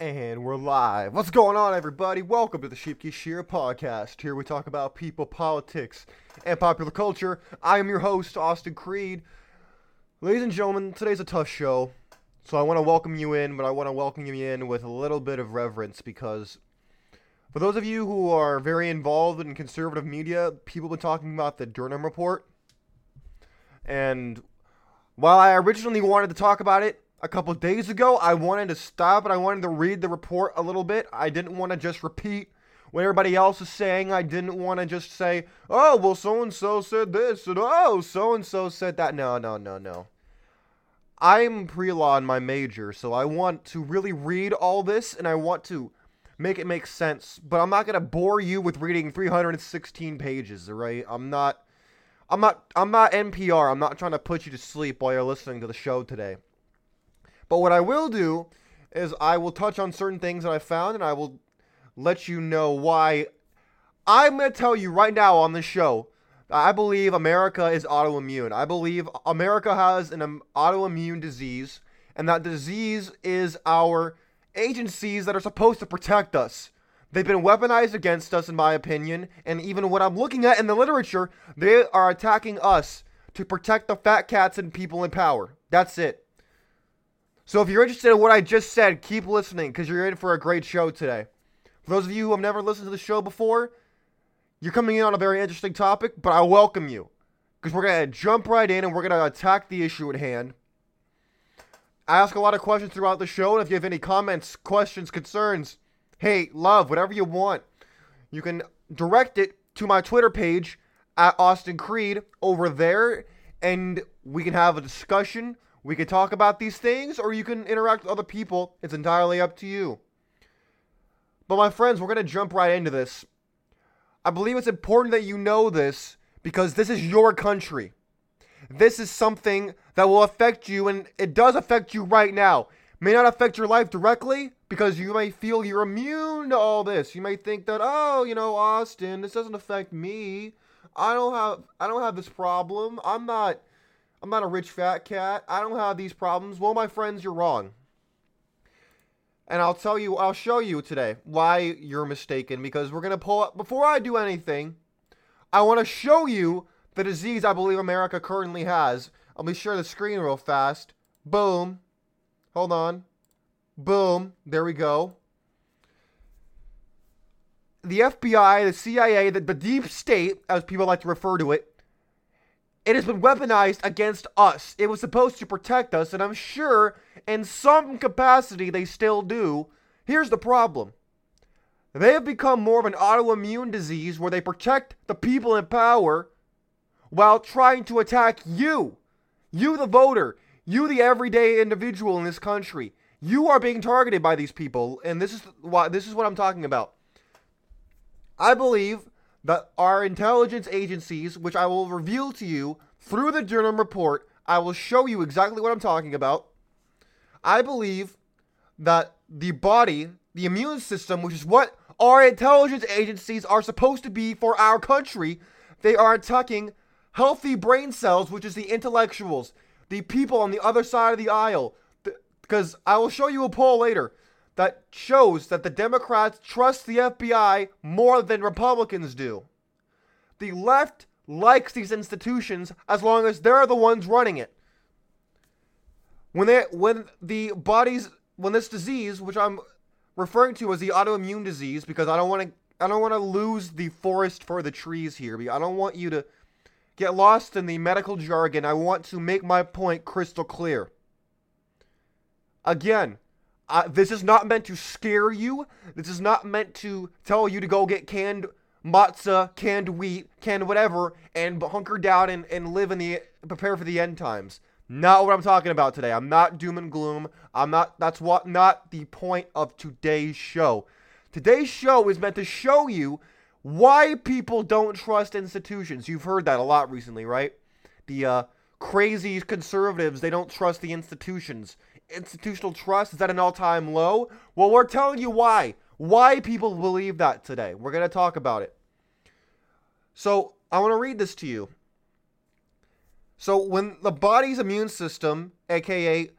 And we're live. What's going on, everybody? Welcome to the Sheepkey Shear podcast. Here we talk about people, politics, and popular culture. I am your host, Austin Creed. Ladies and gentlemen, today's a tough show, so I want to welcome you in, but I want to welcome you in with a little bit of reverence because for those of you who are very involved in conservative media, people have been talking about the Durham report. And while I originally wanted to talk about it, a couple days ago. I wanted to stop and I wanted to read the report a little bit. I didn't want to just repeat what everybody else is saying. I didn't want to just say, oh, well, so and so said this, and oh, so and so said that. No, no, no, no. I'm pre law in my major, so I want to really read all this and I want to make it make sense. But I'm not going to bore you with reading 316 pages, right? I'm not. I'm not I'm not NPR. I'm not trying to put you to sleep while you're listening to the show today. But what I will do is I will touch on certain things that I found and I will let you know why I'm going to tell you right now on the show. I believe America is autoimmune. I believe America has an um, autoimmune disease, and that disease is our agencies that are supposed to protect us. They've been weaponized against us, in my opinion, and even what I'm looking at in the literature, they are attacking us to protect the fat cats and people in power. That's it. So if you're interested in what I just said, keep listening because you're in for a great show today. For those of you who have never listened to the show before, you're coming in on a very interesting topic, but I welcome you because we're going to jump right in and we're going to attack the issue at hand. I ask a lot of questions throughout the show, and if you have any comments, questions, concerns, hey, love, whatever you want, you can direct it to my Twitter page at Austin Creed over there, and we can have a discussion we can talk about these things or you can interact with other people. It's entirely up to you. But my friends, we're going to jump right into this. I believe it's important that you know this because this is your country. This is something that will affect you, and it does affect you right now. May not affect your life directly because you may feel you're immune to all this. You may think that, oh, you know, Austin, this doesn't affect me. I don't have I don't have this problem. I'm not I'm not a rich fat cat. I don't have these problems. Well, my friends, you're wrong. And I'll tell you, I'll show you today why you're mistaken because we're going to pull up, before I do anything, I want to show you the disease I believe America currently has. I'll be sure the screen real fast. Boom. Hold on. Boom. There we go. The FBI, the CIA, the, the deep state, as people like to refer to it, it has been weaponized against us. It was supposed to protect us, and I'm sure in some capacity they still do. Here's the problem they have become more of an autoimmune disease where they protect the people in power while trying to attack you. You, the voter. You, the everyday individual in this country. You are being targeted by these people, and this is why this is what I'm talking about. I believe that our intelligence agencies, which I will reveal to you through the Durham report, I will show you exactly what I'm talking about. I believe that the body, the immune system, which is what our intelligence agencies are supposed to be for our country, they are attacking healthy brain cells, which is the intellectuals, the people on the other side of the aisle. Because I will show you a poll later that shows that the Democrats trust the FBI more than Republicans do. The left likes these institutions as long as they're the ones running it. When they when the bodies when this disease, which I'm referring to as the autoimmune disease because I don't want to I don't want to lose the forest for the trees here. I don't want you to get lost in the medical jargon. I want to make my point crystal clear. Again, uh, this is not meant to scare you. This is not meant to tell you to go get canned matzah, canned wheat, canned whatever, and hunker down and, and live in the prepare for the end times. Not what I'm talking about today. I'm not doom and gloom. I'm not. That's what. Not the point of today's show. Today's show is meant to show you why people don't trust institutions. You've heard that a lot recently, right? The uh, crazy conservatives they don't trust the institutions institutional trust is at an all time low? Well, we're telling you why. Why people believe that today. We're going to talk about it. So, I want to read this to you. So, when the body's immune system, aka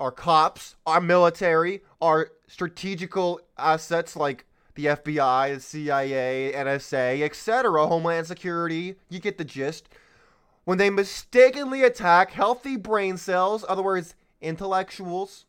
our cops, our military, our strategical assets like the FBI, the CIA, NSA, etc., Homeland Security, you get the gist. When they mistakenly attack healthy brain cells, other words, intellectuals,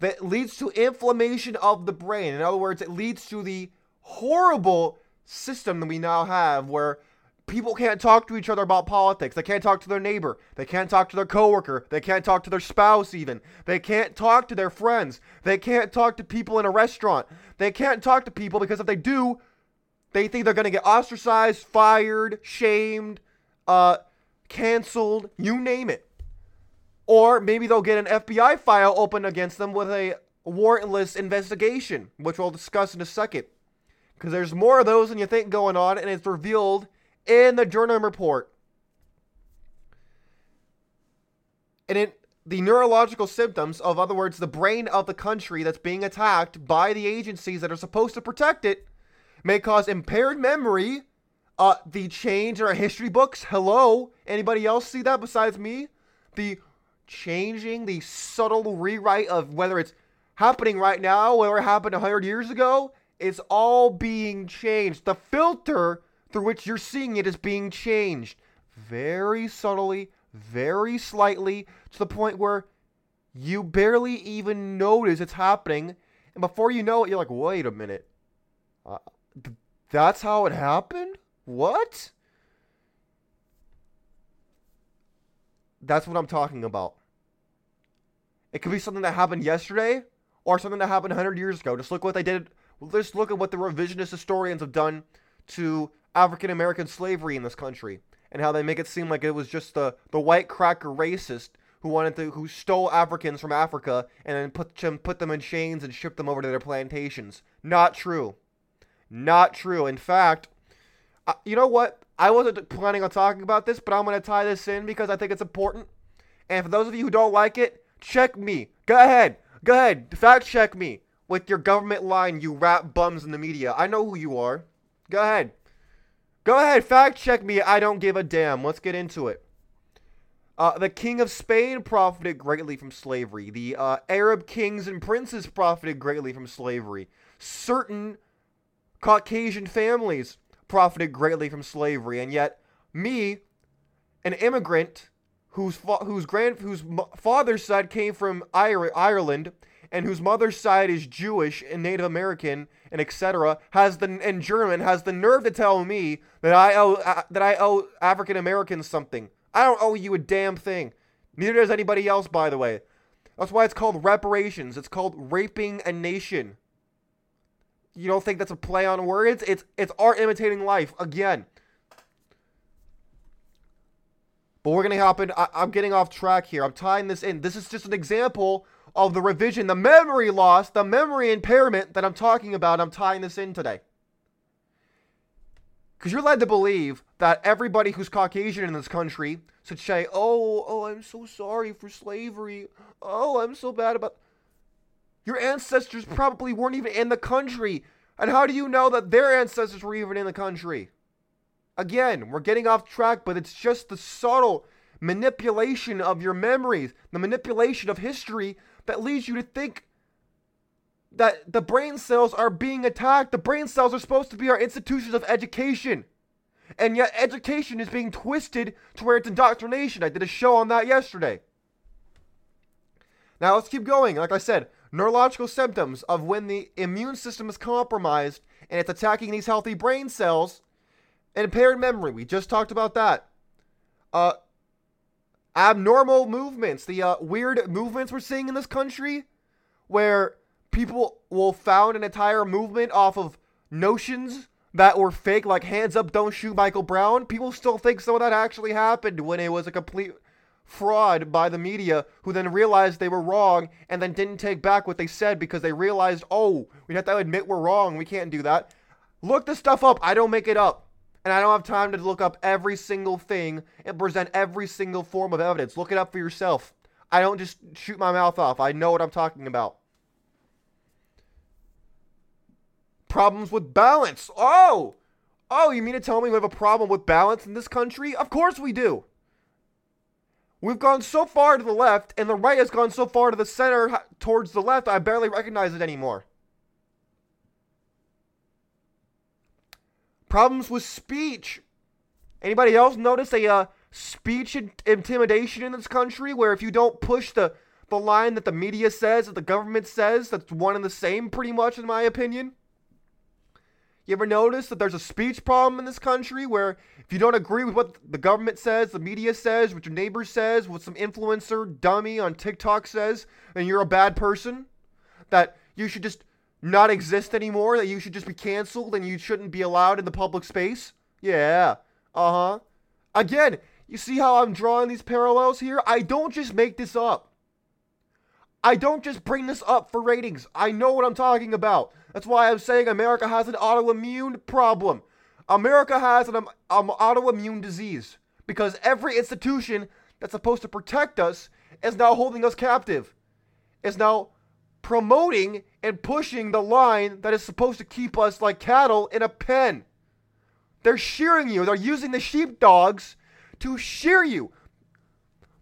that leads to inflammation of the brain. In other words, it leads to the horrible system that we now have where people can't talk to each other about politics. They can't talk to their neighbor. They can't talk to their coworker. They can't talk to their spouse even. They can't talk to their friends. They can't talk to people in a restaurant. They can't talk to people because if they do, they think they're going to get ostracized, fired, shamed, uh canceled, you name it. Or maybe they'll get an FBI file open against them with a warrantless investigation, which we'll discuss in a second. Because there's more of those than you think going on, and it's revealed in the Durham report. And in the neurological symptoms, of other words, the brain of the country that's being attacked by the agencies that are supposed to protect it, may cause impaired memory. Uh, the change in our history books. Hello, anybody else see that besides me? The changing, the subtle rewrite of whether it's happening right now, whether it happened 100 years ago, it's all being changed. The filter through which you're seeing it is being changed very subtly, very slightly, to the point where you barely even notice it's happening. And before you know it, you're like, wait a minute. Uh, th- that's how it happened? What? That's what I'm talking about. It could be something that happened yesterday or something that happened 100 years ago. Just look what they did. Just look at what the revisionist historians have done to African American slavery in this country and how they make it seem like it was just the, the white cracker racist who wanted to who stole Africans from Africa and then put them put them in chains and shipped them over to their plantations. Not true. Not true. In fact, you know what? I wasn't planning on talking about this, but I'm going to tie this in because I think it's important. And for those of you who don't like it, check me. Go ahead. Go ahead. Fact check me with your government line, you rat bums in the media. I know who you are. Go ahead. Go ahead, fact check me. I don't give a damn. Let's get into it. Uh, the king of Spain profited greatly from slavery. The uh, Arab kings and princes profited greatly from slavery. Certain Caucasian families profited greatly from slavery, and yet me, an immigrant whose fa- whose grand whose father's side came from Ireland and whose mother's side is Jewish and Native American and etc. has the and German has the nerve to tell me that I owe uh, that I owe African Americans something. I don't owe you a damn thing. Neither does anybody else, by the way. That's why it's called reparations. It's called raping a nation. You don't think that's a play on words? It's it's art imitating life again. But we're gonna hop in. I, I'm getting off track here. I'm tying this in. This is just an example of the revision, the memory loss, the memory impairment that I'm talking about. I'm tying this in today. Because you're led to believe that everybody who's Caucasian in this country should say, oh, oh, I'm so sorry for slavery. Oh, I'm so bad about. Your ancestors probably weren't even in the country. And how do you know that their ancestors were even in the country? Again, we're getting off track, but it's just the subtle manipulation of your memories, the manipulation of history that leads you to think that the brain cells are being attacked. The brain cells are supposed to be our institutions of education. And yet, education is being twisted to where it's indoctrination. I did a show on that yesterday. Now, let's keep going. Like I said, neurological symptoms of when the immune system is compromised and it's attacking these healthy brain cells. Impaired memory. We just talked about that. Uh, abnormal movements, the uh, weird movements we're seeing in this country, where people will found an entire movement off of notions that were fake, like hands up, don't shoot Michael Brown. People still think some of that actually happened when it was a complete fraud by the media, who then realized they were wrong and then didn't take back what they said because they realized, oh, we have to admit we're wrong. We can't do that. Look the stuff up. I don't make it up and I don't have time to look up every single thing and present every single form of evidence. Look it up for yourself. I don't just shoot my mouth off. I know what I'm talking about. Problems with balance. Oh! Oh, you mean to tell me we have a problem with balance in this country? Of course we do. We've gone so far to the left, and the right has gone so far to the center towards the left, I barely recognize it anymore. Problems with speech. Anybody else notice a uh, speech intimidation in this country where if you don't push the, the line that the media says, that the government says, that's one and the same, pretty much, in my opinion? You ever notice that there's a speech problem in this country where if you don't agree with what the government says, the media says, what your neighbor says, what some influencer dummy on TikTok says, then you're a bad person? That you should just not exist anymore? That you should just be canceled and you shouldn't be allowed in the public space? Yeah. Uh huh. Again, you see how I'm drawing these parallels here? I don't just make this up. I don't just bring this up for ratings. I know what I'm talking about. That's why I'm saying America has an autoimmune problem. America has an um, autoimmune disease because every institution that's supposed to protect us is now holding us captive. Is now promoting and pushing the line that is supposed to keep us like cattle in a pen. They're shearing you. They're using the sheepdogs to shear you.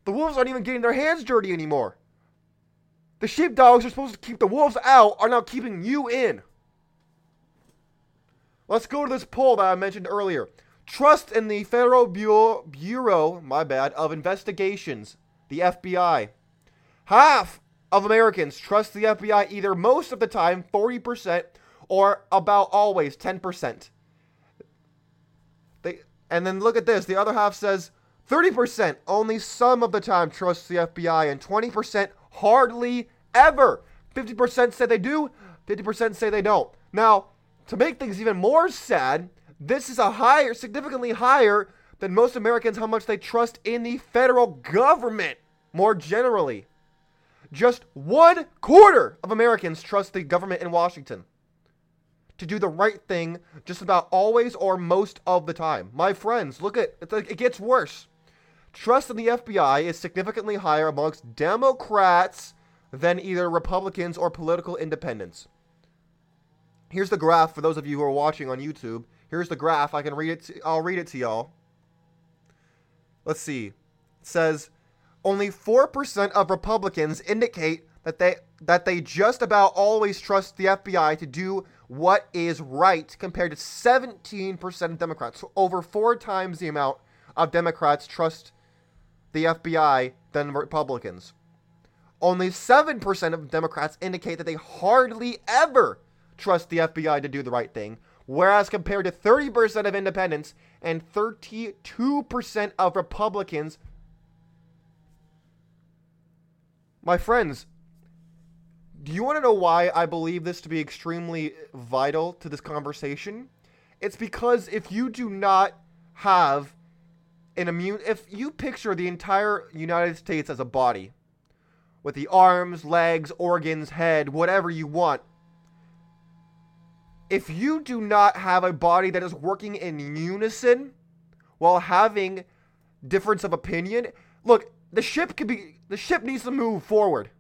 The wolves aren't even getting their hands dirty anymore. The sheepdogs are supposed to keep the wolves out, are now keeping you in. Let's go to this poll that I mentioned earlier. Trust in the Federal Bureau, Bureau, my bad, of Investigations, the FBI. Half of Americans trust the FBI either most of the time, 40%, or about always, 10%. They, and then look at this. The other half says 30% only some of the time trust the FBI, and 20% hardly ever. 50% say they do, 50% say they don't. Now, to make things even more sad, this is a higher, significantly higher than most Americans how much they trust in the federal government more generally. Just one quarter of Americans trust the government in Washington to do the right thing just about always or most of the time. My friends, look at it it gets worse. Trust in the FBI is significantly higher amongst Democrats than either Republicans or political independents. Here's the graph for those of you who are watching on YouTube. Here's the graph. I can read it. To, I'll read it to y'all. Let's see. It says only 4% of Republicans indicate that they that they just about always trust the FBI to do what is right compared to 17% of Democrats. So over 4 times the amount of Democrats trust the FBI than Republicans. Only 7% of Democrats indicate that they hardly ever trust the FBI to do the right thing, whereas compared to 30% of independents and 32% of Republicans. My friends, do you want to know why I believe this to be extremely vital to this conversation? It's because if you do not have an immune, if you picture the entire United States as a body, with the arms, legs, organs, head, whatever you want. If you do not have a body that is working in unison while having difference of opinion, look, the ship could be the ship needs to move forward.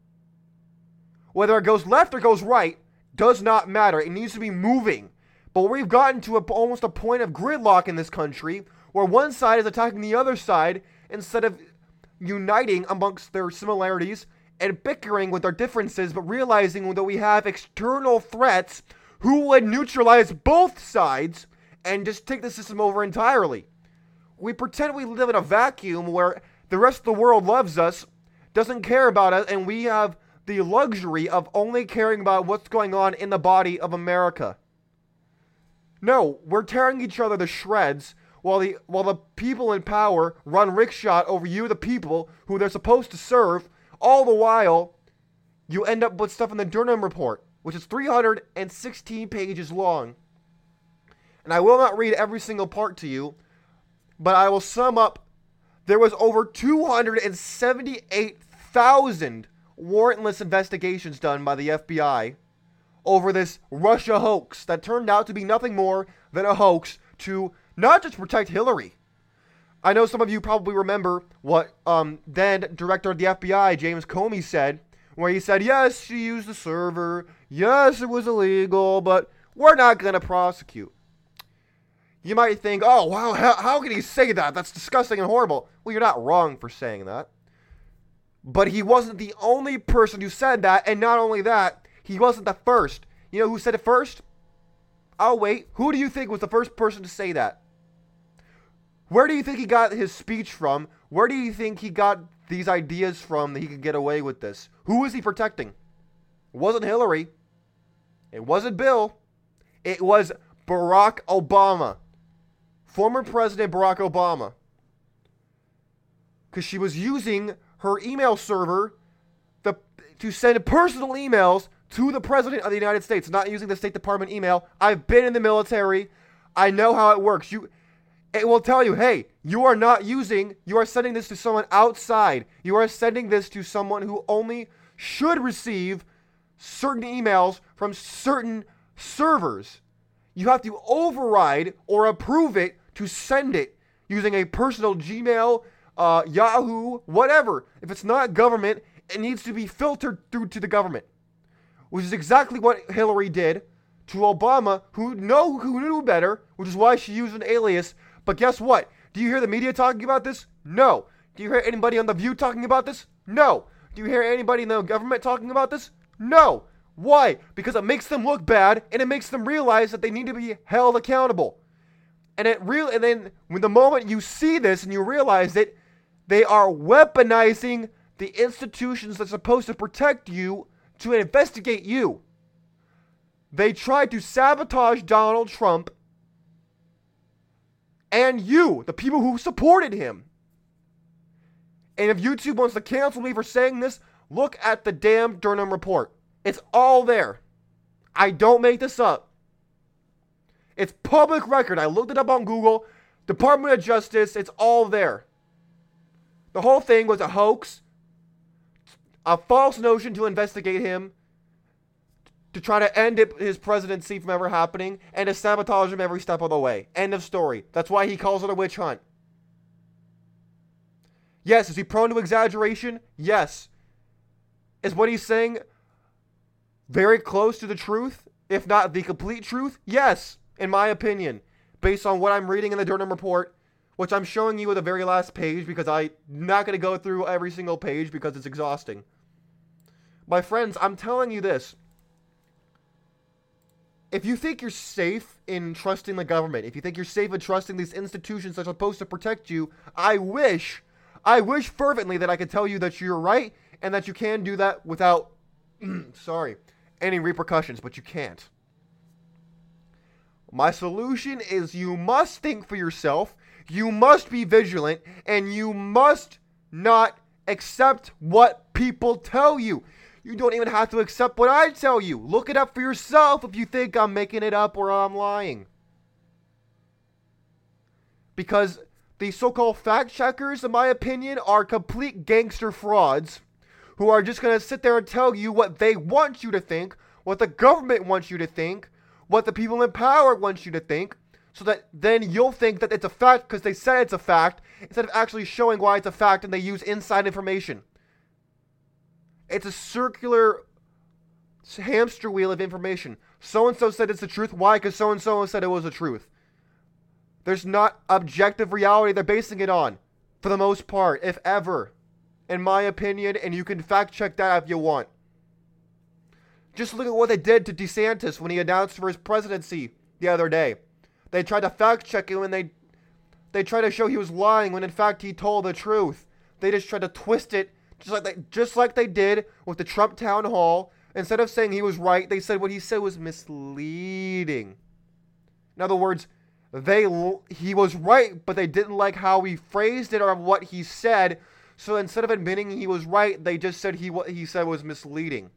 Whether it goes left or goes right does not matter. It needs to be moving. But we've gotten to a, almost a point of gridlock in this country where one side is attacking the other side instead of uniting amongst their similarities and bickering with our differences, but realizing that we have external threats who would neutralize both sides and just take the system over entirely. We pretend we live in a vacuum where the rest of the world loves us, doesn't care about us, and we have the luxury of only caring about what's going on in the body of America. No, we're tearing each other to shreds while the while the people in power run rickshot over you, the people who they're supposed to serve, all the while, you end up with stuff in the Durham report, which is 316 pages long. And I will not read every single part to you, but I will sum up. There was over 278,000 warrantless investigations done by the FBI over this Russia hoax that turned out to be nothing more than a hoax to not just protect Hillary, I know some of you probably remember what um, then director of the FBI, James Comey, said, where he said, yes, she used the server. Yes, it was illegal, but we're not going to prosecute. You might think, oh, wow, how, how can he say that? That's disgusting and horrible. Well, you're not wrong for saying that. But he wasn't the only person who said that, and not only that, he wasn't the first. You know who said it first? Oh, wait. Who do you think was the first person to say that? Where do you think he got his speech from? Where do you think he got these ideas from that he could get away with this? Who was he protecting? It wasn't Hillary. It wasn't Bill. It was Barack Obama. Former President Barack Obama. Because she was using her email server the, to send personal emails to the President of the United States, not using the State Department email. I've been in the military. I know how it works. You it will tell you, hey, you are not using, you are sending this to someone outside. You are sending this to someone who only should receive certain emails from certain servers. You have to override or approve it to send it using a personal Gmail, uh, Yahoo, whatever. If it's not government, it needs to be filtered through to the government, which is exactly what Hillary did to Obama, who know who knew better, which is why she used an alias but guess what? Do you hear the media talking about this? No. Do you hear anybody on The View talking about this? No. Do you hear anybody in the government talking about this? No. Why? Because it makes them look bad and it makes them realize that they need to be held accountable. And it real and then when the moment you see this and you realize it, they are weaponizing the institutions that's supposed to protect you to investigate you. They tried to sabotage Donald Trump and you, the people who supported him. And if YouTube wants to cancel me for saying this, look at the damn Durham report. It's all there. I don't make this up. It's public record. I looked it up on Google. Department of Justice, it's all there. The whole thing was a hoax, a false notion to investigate him, to try to end it, his presidency from ever happening and to sabotage him every step of the way. End of story. That's why he calls it a witch hunt. Yes, is he prone to exaggeration? Yes. Is what he's saying very close to the truth, if not the complete truth? Yes, in my opinion, based on what I'm reading in the Durham report, which I'm showing you at the very last page because I'm not going to go through every single page because it's exhausting. My friends, I'm telling you this if you think you're safe in trusting the government, if you think you're safe in trusting these institutions that are supposed to protect you, I wish, I wish fervently that I could tell you that you're right and that you can do that without, sorry, any repercussions, but you can't. My solution is you must think for yourself, you must be vigilant, and you must not accept what people tell you. You don't even have to accept what I tell you. Look it up for yourself if you think I'm making it up or I'm lying. Because the so called fact checkers, in my opinion, are complete gangster frauds who are just going to sit there and tell you what they want you to think, what the government wants you to think, what the people in power want you to think, so that then you'll think that it's a fact because they said it's a fact instead of actually showing why it's a fact and they use inside information. It's a circular hamster wheel of information. So and so said it's the truth. Why? Because so and so said it was the truth. There's not objective reality they're basing it on, for the most part, if ever, in my opinion, and you can fact check that if you want. Just look at what they did to DeSantis when he announced for his presidency the other day. They tried to fact check him and they they tried to show he was lying when in fact he told the truth. They just tried to twist it just like they, just like they did with the Trump town hall. Instead of saying he was right, they said what he said was misleading. In other words, they he was right, but they didn't like how he phrased it or what he said. So instead of admitting he was right, they just said he what he said was misleading.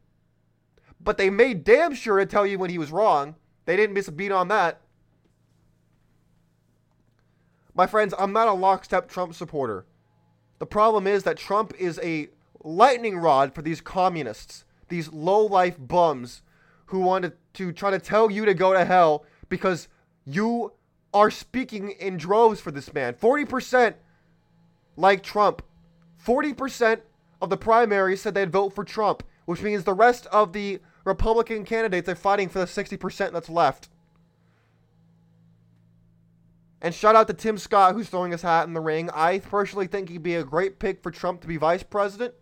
But they made damn sure to tell you when he was wrong. They didn't miss a beat on that. My friends, I'm not a lockstep Trump supporter. The problem is that Trump is a lightning rod for these communists, these low life bums who want to try to tell you to go to hell because you are speaking in droves for this man. 40% like Trump. 40% of the primary said they'd vote for Trump, which means the rest of the Republican candidates are fighting for the 60% that's left. And shout out to Tim Scott, who's throwing his hat in the ring. I personally think he'd be a great pick for Trump to be vice president.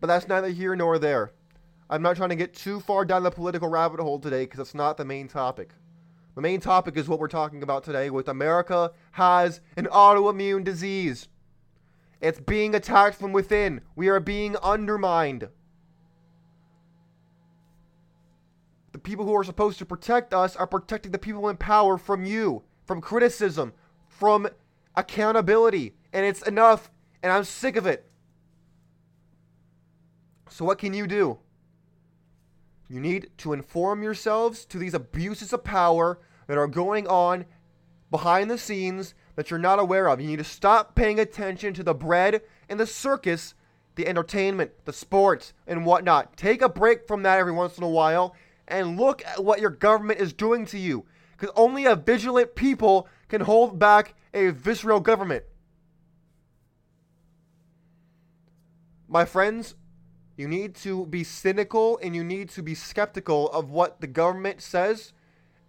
But that's neither here nor there. I'm not trying to get too far down the political rabbit hole today because it's not the main topic. The main topic is what we're talking about today with America has an autoimmune disease. It's being attacked from within. We are being undermined. The people who are supposed to protect us are protecting the people in power from you, from criticism, from accountability. And it's enough, and I'm sick of it. So, what can you do? You need to inform yourselves to these abuses of power that are going on behind the scenes that you're not aware of. You need to stop paying attention to the bread and the circus, the entertainment, the sports, and whatnot. Take a break from that every once in a while and look at what your government is doing to you. Because only a vigilant people can hold back a visceral government. My friends, you need to be cynical and you need to be skeptical of what the government says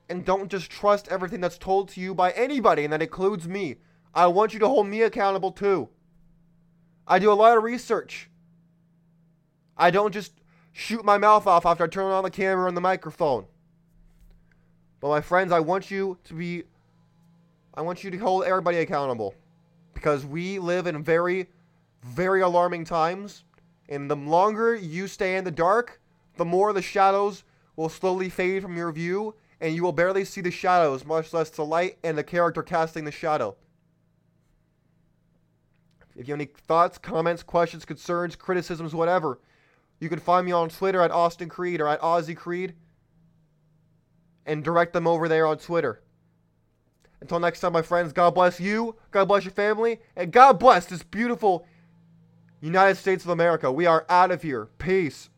and don't just trust everything that's told to you by anybody, and that includes me. I want you to hold me accountable too. I do a lot of research. I don't just shoot my mouth off after I turn on the camera and the microphone. But my friends, I want you to be I want you to hold everybody accountable because we live in very very alarming times and the longer you stay in the dark, the more the shadows will slowly fade from your view and you will barely see the shadows, much less the light and the character casting the shadow. If you have any thoughts, comments, questions, concerns, criticisms, whatever, you can find me on Twitter at Austin Creed or at Aussie Creed and direct them over there on Twitter. Until next time, my friends, God bless you, God bless your family, and God bless this beautiful United States of America. We are out of here. Peace.